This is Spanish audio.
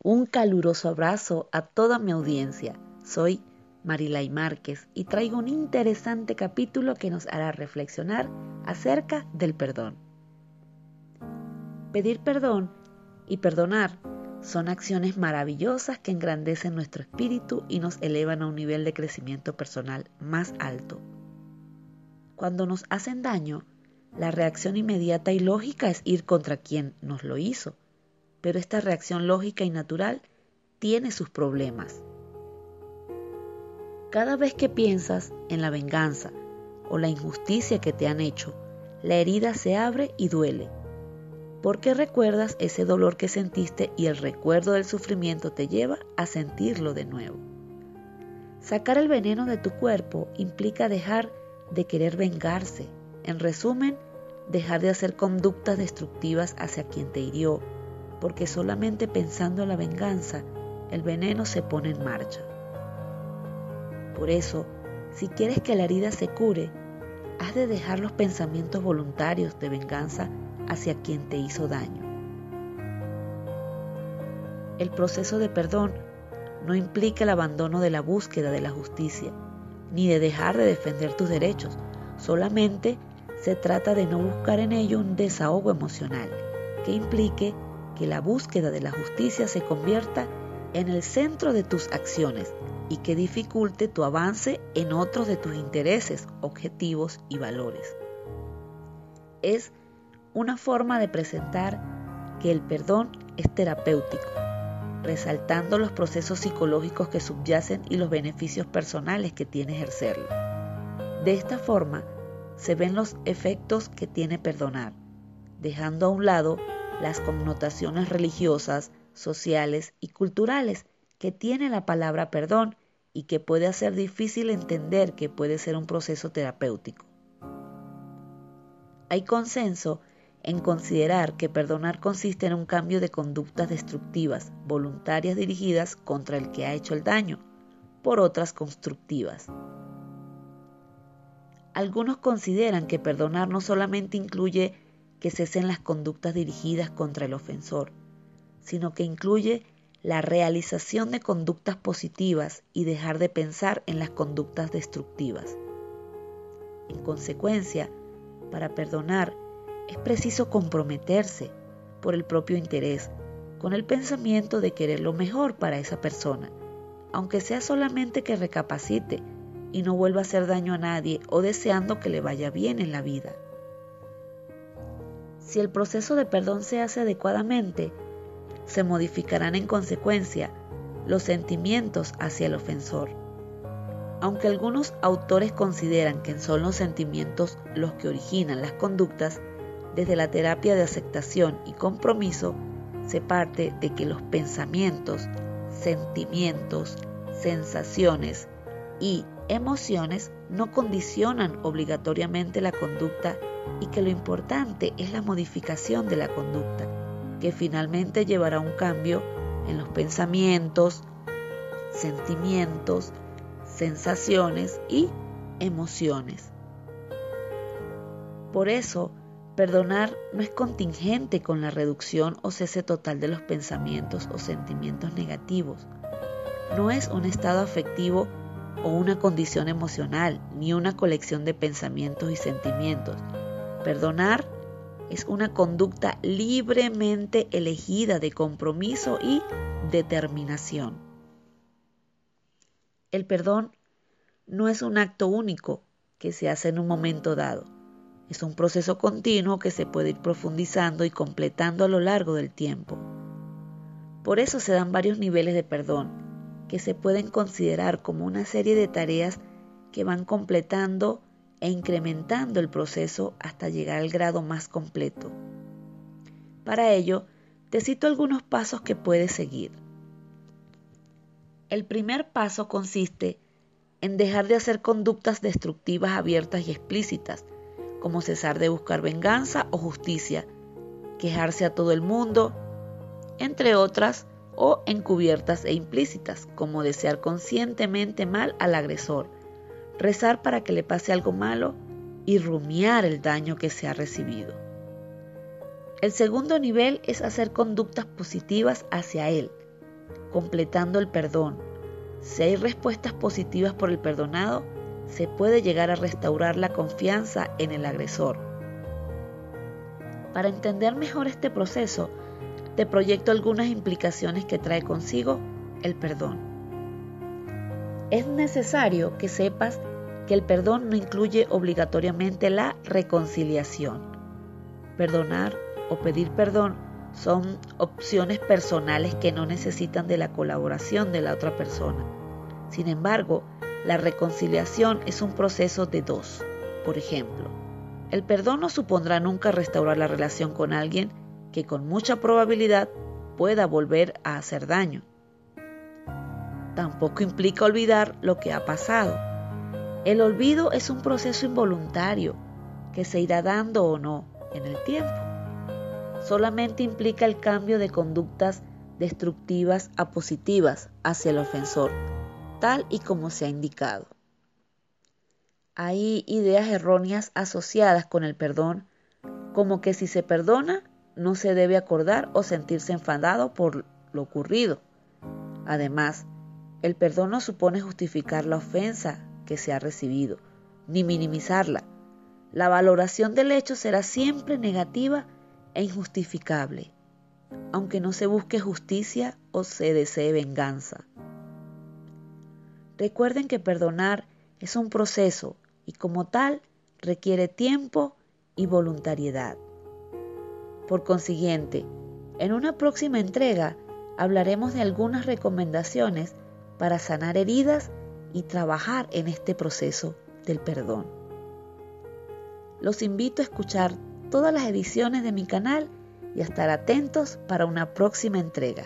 Un caluroso abrazo a toda mi audiencia. Soy Marilay Márquez y traigo un interesante capítulo que nos hará reflexionar acerca del perdón. Pedir perdón y perdonar son acciones maravillosas que engrandecen nuestro espíritu y nos elevan a un nivel de crecimiento personal más alto. Cuando nos hacen daño, la reacción inmediata y lógica es ir contra quien nos lo hizo, pero esta reacción lógica y natural tiene sus problemas. Cada vez que piensas en la venganza o la injusticia que te han hecho, la herida se abre y duele, porque recuerdas ese dolor que sentiste y el recuerdo del sufrimiento te lleva a sentirlo de nuevo. Sacar el veneno de tu cuerpo implica dejar de querer vengarse, en resumen, dejar de hacer conductas destructivas hacia quien te hirió, porque solamente pensando en la venganza, el veneno se pone en marcha. Por eso, si quieres que la herida se cure, has de dejar los pensamientos voluntarios de venganza hacia quien te hizo daño. El proceso de perdón no implica el abandono de la búsqueda de la justicia, ni de dejar de defender tus derechos, solamente se trata de no buscar en ello un desahogo emocional que implique que la búsqueda de la justicia se convierta en el centro de tus acciones y que dificulte tu avance en otros de tus intereses, objetivos y valores. Es una forma de presentar que el perdón es terapéutico, resaltando los procesos psicológicos que subyacen y los beneficios personales que tiene ejercerlo. De esta forma, se ven los efectos que tiene perdonar, dejando a un lado las connotaciones religiosas, sociales y culturales que tiene la palabra perdón y que puede hacer difícil entender que puede ser un proceso terapéutico. Hay consenso en considerar que perdonar consiste en un cambio de conductas destructivas, voluntarias dirigidas contra el que ha hecho el daño, por otras constructivas. Algunos consideran que perdonar no solamente incluye que cesen las conductas dirigidas contra el ofensor, sino que incluye la realización de conductas positivas y dejar de pensar en las conductas destructivas. En consecuencia, para perdonar es preciso comprometerse por el propio interés, con el pensamiento de querer lo mejor para esa persona, aunque sea solamente que recapacite y no vuelva a hacer daño a nadie o deseando que le vaya bien en la vida. Si el proceso de perdón se hace adecuadamente, se modificarán en consecuencia los sentimientos hacia el ofensor. Aunque algunos autores consideran que son los sentimientos los que originan las conductas, desde la terapia de aceptación y compromiso se parte de que los pensamientos, sentimientos, sensaciones y emociones no condicionan obligatoriamente la conducta y que lo importante es la modificación de la conducta, que finalmente llevará a un cambio en los pensamientos, sentimientos, sensaciones y emociones. Por eso, perdonar no es contingente con la reducción o cese total de los pensamientos o sentimientos negativos. No es un estado afectivo o una condición emocional, ni una colección de pensamientos y sentimientos. Perdonar es una conducta libremente elegida de compromiso y determinación. El perdón no es un acto único que se hace en un momento dado. Es un proceso continuo que se puede ir profundizando y completando a lo largo del tiempo. Por eso se dan varios niveles de perdón que se pueden considerar como una serie de tareas que van completando e incrementando el proceso hasta llegar al grado más completo. Para ello, te cito algunos pasos que puedes seguir. El primer paso consiste en dejar de hacer conductas destructivas abiertas y explícitas, como cesar de buscar venganza o justicia, quejarse a todo el mundo, entre otras, o encubiertas e implícitas, como desear conscientemente mal al agresor, rezar para que le pase algo malo y rumiar el daño que se ha recibido. El segundo nivel es hacer conductas positivas hacia él, completando el perdón. Si hay respuestas positivas por el perdonado, se puede llegar a restaurar la confianza en el agresor. Para entender mejor este proceso, te proyecto algunas implicaciones que trae consigo el perdón. Es necesario que sepas que el perdón no incluye obligatoriamente la reconciliación. Perdonar o pedir perdón son opciones personales que no necesitan de la colaboración de la otra persona. Sin embargo, la reconciliación es un proceso de dos. Por ejemplo, el perdón no supondrá nunca restaurar la relación con alguien que con mucha probabilidad pueda volver a hacer daño. Tampoco implica olvidar lo que ha pasado. El olvido es un proceso involuntario que se irá dando o no en el tiempo. Solamente implica el cambio de conductas destructivas a positivas hacia el ofensor, tal y como se ha indicado. Hay ideas erróneas asociadas con el perdón, como que si se perdona, no se debe acordar o sentirse enfadado por lo ocurrido. Además, el perdón no supone justificar la ofensa que se ha recibido, ni minimizarla. La valoración del hecho será siempre negativa e injustificable, aunque no se busque justicia o se desee venganza. Recuerden que perdonar es un proceso y como tal requiere tiempo y voluntariedad. Por consiguiente, en una próxima entrega hablaremos de algunas recomendaciones para sanar heridas y trabajar en este proceso del perdón. Los invito a escuchar todas las ediciones de mi canal y a estar atentos para una próxima entrega.